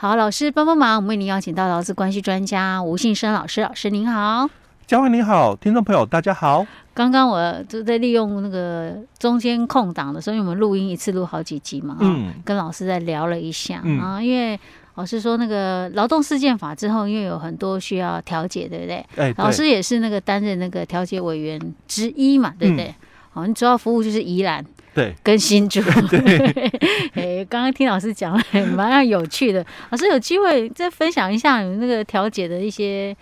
好，老师帮帮忙，我们为您邀请到劳资关系专家吴信生老师，老师您好。嘉惠你好，听众朋友大家好。刚刚我就在利用那个中间空档的时候，因为我们录音一次录好几集嘛，嗯，跟老师在聊了一下、嗯、啊，因为老师说那个劳动事件法之后，因为有很多需要调解，对不对？哎，老师也是那个担任那个调解委员之一嘛，对不对？好、嗯，你主要服务就是宜兰，对，跟新竹。哎，刚刚听老师讲，蛮有趣的。老师有机会再分享一下你那个调解的一些。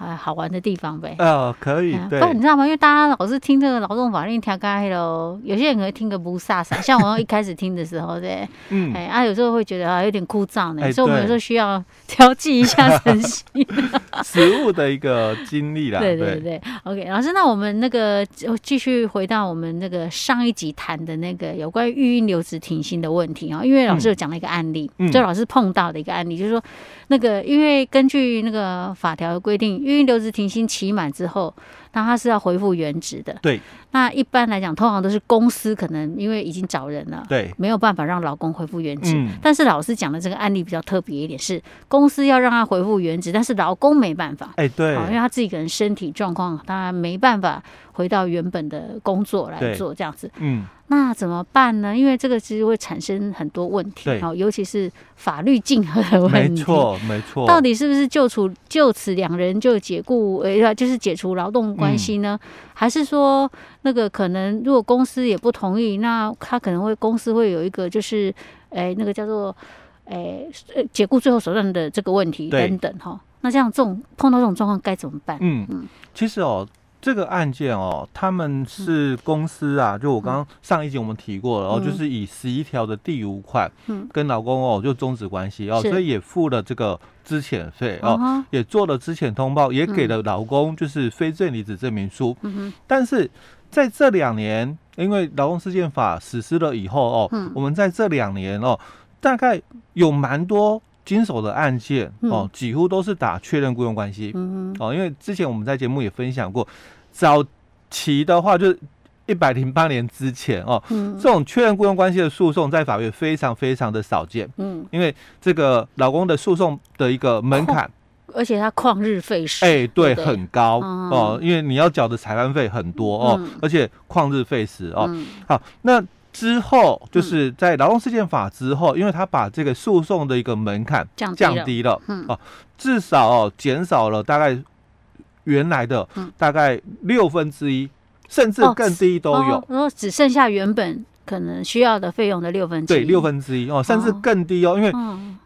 啊，好玩的地方呗。哦，可以。对。不，你知道吗？因为大家老是听这个劳动法令调开喽，有些人可能听个不飒飒。像我一开始听的时候，对，嗯，哎啊，有时候会觉得啊有点枯燥呢，所以我们有时候需要调剂一下身心。食物的一个经历啦。对对对。OK，老师，那我们那个继续回到我们那个上一集谈的那个有关于育婴留职停薪的问题啊，因为老师有讲了一个案例，就老师碰到的一个案例，就是说那个因为根据那个法条的规定。育婴留职停薪期满之后，那他是要恢复原职的。对。那一般来讲，通常都是公司可能因为已经找人了，对，没有办法让老公恢复原职。嗯。但是老师讲的这个案例比较特别一点，是公司要让他恢复原职，但是老公没办法。哎，对。因为他自己可能身体状况，他没办法回到原本的工作来做这样子。嗯。那怎么办呢？因为这个其实会产生很多问题，好，尤其是法律竞合的问题。没错，没错。到底是不是就处就此两人就解雇，呃，就是解除劳动关系呢？嗯、还是说那个可能如果公司也不同意，那他可能会公司会有一个就是，哎，那个叫做，哎，解雇最后手段的这个问题等等哈。那这样这种碰到这种状况该怎么办？嗯嗯，其实哦。这个案件哦，他们是公司啊，就我刚刚上一集我们提过了，哦，就是以十一条的第五款，跟劳工哦就终止关系哦，所以也付了这个资遣费哦，也做了资遣通报，也给了劳工就是非罪离子证明书。但是在这两年，因为劳动事件法实施了以后哦，我们在这两年哦，大概有蛮多经手的案件哦，几乎都是打确认雇佣关系。嗯哦，因为之前我们在节目也分享过。早期的话，就一百零八年之前哦，嗯、这种确认雇佣关系的诉讼在法院非常非常的少见。嗯，因为这个老公的诉讼的一个门槛，而且他旷日费时，哎、欸，对，对很高、嗯、哦，因为你要缴的裁判费很多哦，嗯、而且旷日费时哦。嗯、好，那之后就是在劳动事件法之后，因为他把这个诉讼的一个门槛降降低了，嗯，哦，至少哦减少了大概。原来的大概六分之一，甚至更低都有。然后只剩下原本可能需要的费用的六分之一。对，六分之一哦，甚至更低哦，因为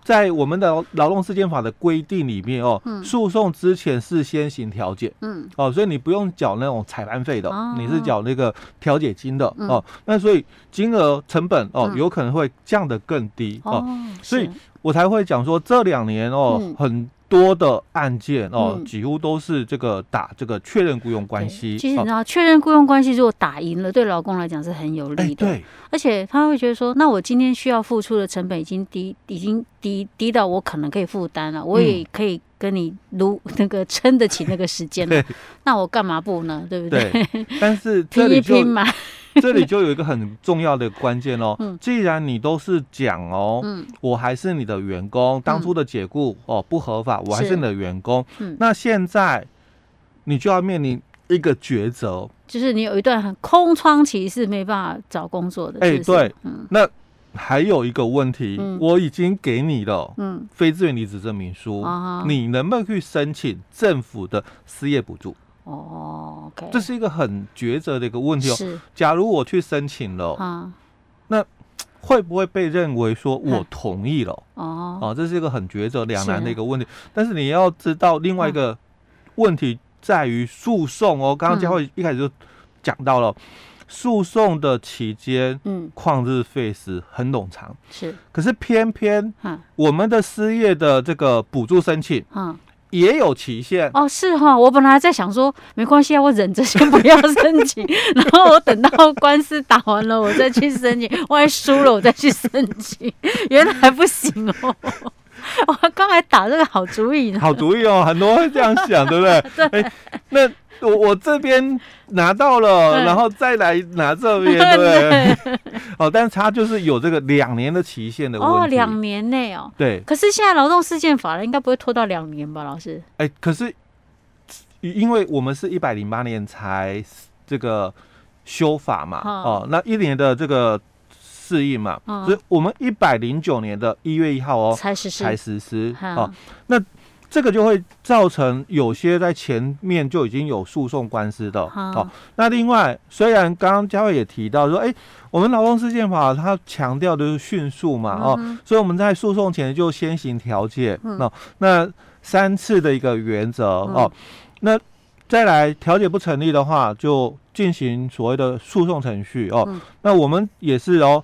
在我们的劳动事件法的规定里面哦，诉讼之前是先行调解，嗯，哦，所以你不用缴那种裁判费的，你是缴那个调解金的哦。那所以金额成本哦，有可能会降得更低哦，所以我才会讲说这两年哦很。多的案件哦，几乎都是这个打这个确认雇佣关系。其实你知道，确认雇佣关系如果打赢了，对劳工来讲是很有利的。对，而且他会觉得说，那我今天需要付出的成本已经低，已经低低到我可能可以负担了，我也可以跟你撸那个撑得起那个时间了。那我干嘛不呢？对不对？但是拼一拼嘛。这里就有一个很重要的关键哦，既然你都是讲哦，嗯，我还是你的员工，当初的解雇哦不合法，我还是你的员工，那现在你就要面临一个抉择，就是你有一段很空窗期是没办法找工作的，哎，对，那还有一个问题，我已经给你了，嗯，非自愿离职证明书，你能不能去申请政府的失业补助？哦，OK，这是一个很抉择的一个问题哦。是，假如我去申请了，啊，那会不会被认为说我同意了？哦，哦，这是一个很抉择两难的一个问题。但是你要知道，另外一个问题在于诉讼哦。刚刚佳慧一开始就讲到了，诉讼的期间，嗯，旷日费时很冗长。是，可是偏偏，我们的失业的这个补助申请，嗯。也有期限哦，是哈，我本来在想说没关系啊，我忍着先不要申请，然后我等到官司打完了，我再去申请，万一输了我再去申请，原来不行哦。我刚才打这个好主意呢，好主意哦，很多这样想，对不对？对。欸、那我我这边拿到了，然后再来拿这边，对 不对？哦，但是他就是有这个两年的期限的问题。哦，两年内哦。对。可是现在劳动事件法了，应该不会拖到两年吧，老师？哎，可是因为我们是一百零八年才这个修法嘛，哦，那一年的这个。适应嘛，所以我们一百零九年的一月一号哦才实施，才实施哦。那这个就会造成有些在前面就已经有诉讼官司的哦。那另外，虽然刚刚佳慧也提到说，哎，我们劳动事件法它强调的是迅速嘛，哦，所以我们在诉讼前就先行调解哦。那三次的一个原则哦，那再来调解不成立的话，就进行所谓的诉讼程序哦。那我们也是哦。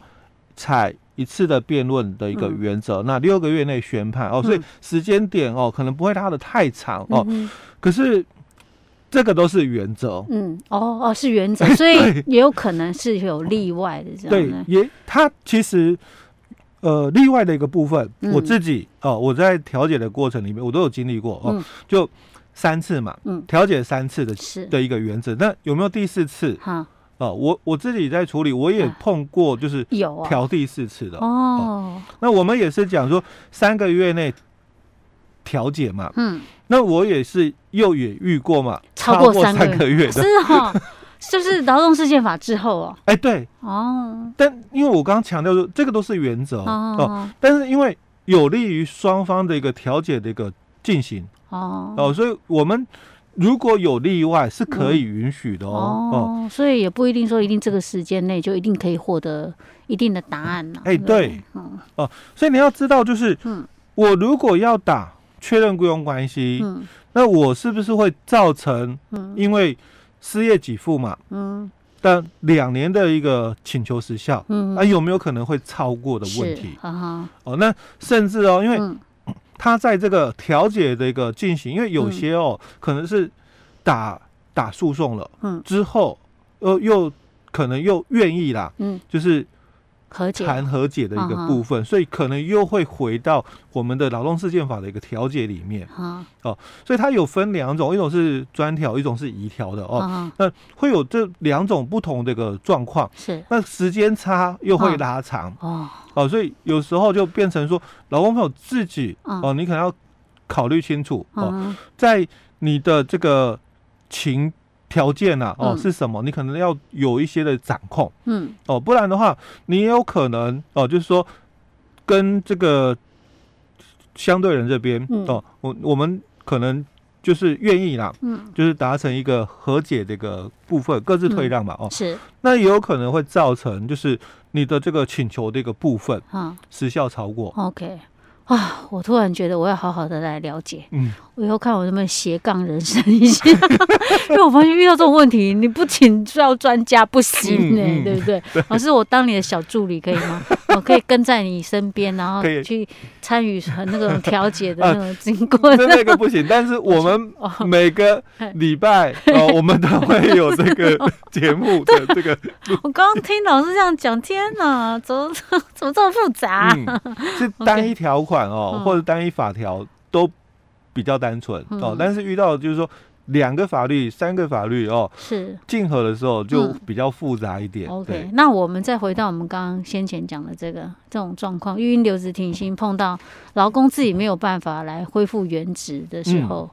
采一次的辩论的一个原则，嗯、那六个月内宣判哦，所以时间点哦可能不会拉的太长哦。嗯、可是这个都是原则，嗯，哦哦是原则，所以也有可能是有例外的这样。对，也他其实呃例外的一个部分，嗯、我自己哦我在调解的过程里面我都有经历过哦，嗯、就三次嘛，嗯，调解三次的是。的一个原则，那有没有第四次？哈。哦，我我自己在处理，我也碰过，就是有调第四次的哦，哦。那我们也是讲说三个月内调解嘛，嗯。那我也是又也遇过嘛，超过三个月的，是哈，就是劳动事件法之后哦。哎，对哦。但因为我刚刚强调说，这个都是原则哦，哦。但是因为有利于双方的一个调解的一个进行哦，哦，所以我们。如果有例外，是可以允许的哦。哦，所以也不一定说一定这个时间内就一定可以获得一定的答案呢。哎，对，哦，所以你要知道，就是，嗯，我如果要打确认雇佣关系，嗯，那我是不是会造成，嗯，因为失业给付嘛，嗯，但两年的一个请求时效，嗯，啊，有没有可能会超过的问题？哦，那甚至哦，因为。他在这个调解的一个进行，因为有些哦，嗯、可能是打打诉讼了，嗯，之后又又可能又愿意啦，嗯，就是和解。谈和解的一个部分，所以可能又会回到我们的劳动事件法的一个调解里面，啊、哦，所以它有分两种，一种是专调，一种是移调的哦，啊、那会有这两种不同的一个状况，是。那时间差又会拉长，哦。哦，所以有时候就变成说，劳工朋友自己哦，你可能要考虑清楚哦，在你的这个情条件呐哦是什么，你可能要有一些的掌控，嗯。哦，不然的话，你也有可能哦，就是说跟这个相对人这边哦，我我们可能就是愿意啦，嗯，就是达成一个和解这个部分，各自退让嘛，哦，是，那也有可能会造成就是。你的这个请求的一个部分，啊，时效超过。OK，啊，我突然觉得我要好好的来了解。嗯。我以后看我能不能斜杠人生一下，因为我发现遇到这种问题，你不请教专家不行呢，对不 对？老师，我当你的小助理可以吗？我可以跟在你身边，然后去参与和那种调解的那种经过。那个不行，但是我们每个礼拜哦，我们都会有这个节目的这个。我刚刚听老师这样讲，天哪，怎么 怎么这么复杂？是 单一条款哦，或者单一法条都。比较单纯哦，但是遇到就是说两个法律、三个法律哦，是竞合的时候就比较复杂一点。OK，那我们再回到我们刚刚先前讲的这个这种状况，育婴留职停薪碰到劳工自己没有办法来恢复原职的时候，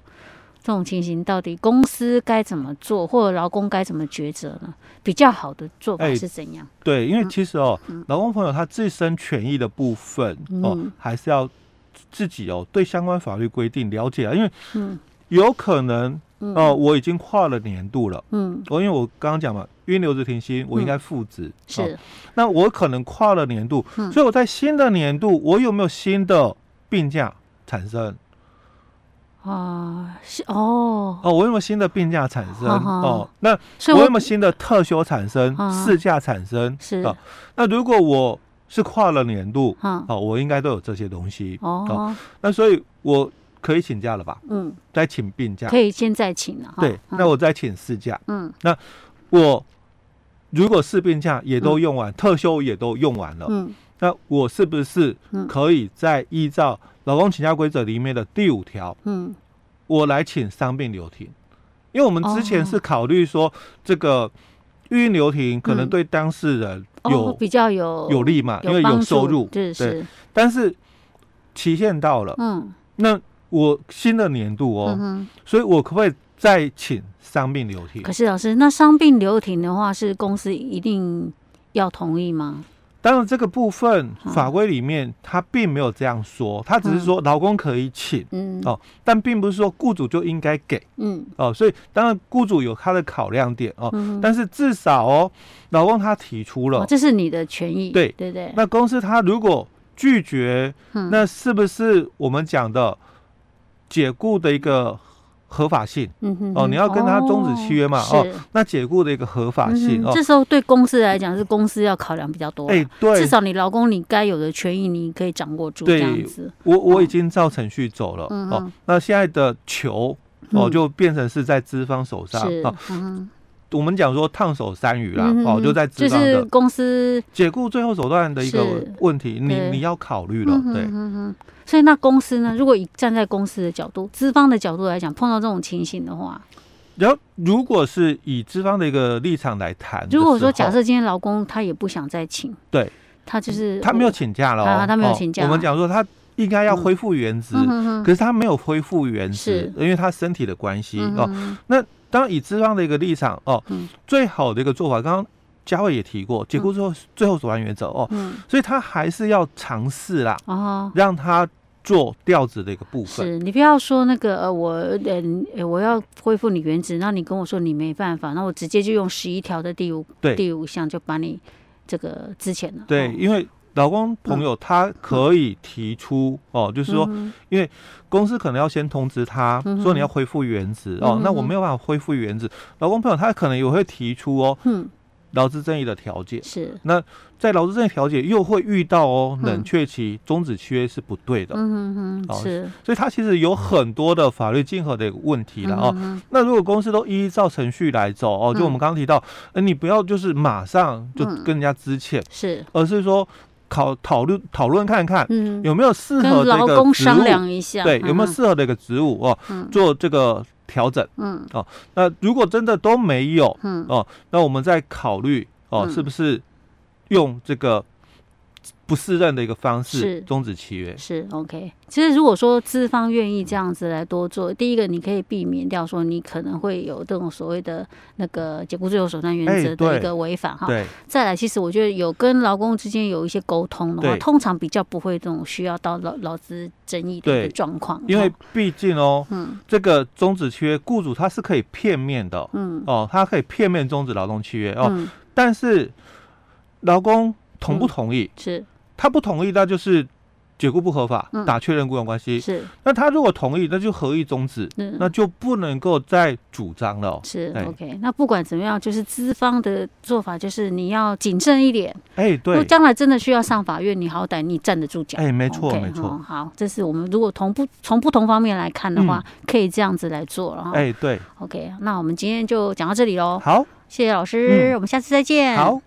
这种情形到底公司该怎么做，或者劳工该怎么抉择呢？比较好的做法是怎样？对，因为其实哦，劳工朋友他自身权益的部分哦，还是要。自己哦，对相关法律规定了解啊，因为有可能哦，我已经跨了年度了，嗯，我因为我刚刚讲嘛，育婴留职停薪，我应该复职，是，那我可能跨了年度，所以我在新的年度，我有没有新的病假产生？啊，哦，哦，我有没有新的病假产生？哦，那我有没有新的特休产生？事假产生？是，那如果我是跨了年度，好、哦，我应该都有这些东西。哦，哦。那所以我可以请假了吧？嗯，再请病假，可以现在请了哈。对，嗯、那我再请事假。嗯，那我如果事病假也都用完，嗯、特休也都用完了，嗯，那我是不是可以再依照劳工请假规则里面的第五条，嗯，我来请伤病留停？因为我们之前是考虑说这个预印留停可能对当事人有、哦、比较有有利嘛，因为有收入，对。但是期限到了，嗯，那我新的年度哦，嗯、所以我可不可以再请伤病留停？可是老师，那伤病留停的话，是公司一定要同意吗？当然，这个部分法规里面他并没有这样说，他只是说老工可以请，嗯。哦，但并不是说雇主就应该给，嗯。哦，所以当然雇主有他的考量点哦，但是至少哦，劳工他提出了，这是你的权益，对。对对。那公司他如果拒绝，那是不是我们讲的解雇的一个？合法性，嗯哼，哦，你要跟他终止契约嘛，哦，那解雇的一个合法性，哦。这时候对公司来讲是公司要考量比较多，哎，对，至少你劳工你该有的权益你可以掌握住，这样子。我我已经照程序走了，哦，那现在的球哦就变成是在资方手上，哦，我们讲说烫手山芋啦，哦，就在资方的公司解雇最后手段的一个问题，你你要考虑了，对。所以那公司呢？如果以站在公司的角度、资方的角度来讲，碰到这种情形的话，然后如果是以资方的一个立场来谈，如果说假设今天劳工他也不想再请，对，他就是他没有请假了，他没有请假。我们讲说他应该要恢复原职，可是他没有恢复原职，因为他身体的关系哦。那当然以资方的一个立场哦，最好的一个做法，刚刚嘉慧也提过，解雇之后最后手段原则哦，所以他还是要尝试啦，哦，让他。做调子的一个部分，是你不要说那个呃，我呃，我要恢复你原职，那你跟我说你没办法，那我直接就用十一条的第五第五项就把你这个之前了。对，因为劳工朋友他可以提出、嗯、哦，就是说，因为公司可能要先通知他说你要恢复原职、嗯、哦，那我没有办法恢复原职，劳工朋友他可能也会提出哦。嗯。劳资争议的调解。是，那在劳资争议调解又会遇到哦，冷却期终止契约是不对的，嗯嗯嗯，是，所以他其实有很多的法律竞合的问题了哦。那如果公司都依照程序来走哦，就我们刚刚提到，呃，你不要就是马上就跟人家致歉，是，而是说考讨论讨论看看，嗯，有没有适合的一个职务，对，有没有适合的一个职务哦，做这个。调整，嗯，哦，那如果真的都没有，嗯，哦，那我们再考虑，哦，是不是用这个不适任的一个方式终止契约？是，OK。其实如果说资方愿意这样子来多做，第一个你可以避免掉说你可能会有这种所谓的那个解雇最后手段原则的一个违反哈。对。再来，其实我觉得有跟劳工之间有一些沟通的话，通常比较不会这种需要到劳劳资争议的一个状况。因为毕竟哦，嗯，这个终止契约，雇主他是可以片面的，嗯，哦，他可以片面终止劳动契约哦，但是劳工同不同意？是，他不同意，那就是。解雇不合法，打确认雇佣关系。是，那他如果同意，那就合意终止，那就不能够再主张了。是，OK。那不管怎么样，就是资方的做法，就是你要谨慎一点。哎，对。如果将来真的需要上法院，你好歹你站得住脚。哎，没错，没错。好，这是我们如果同不从不同方面来看的话，可以这样子来做了。哎，对。OK，那我们今天就讲到这里喽。好，谢谢老师，我们下次再见。好。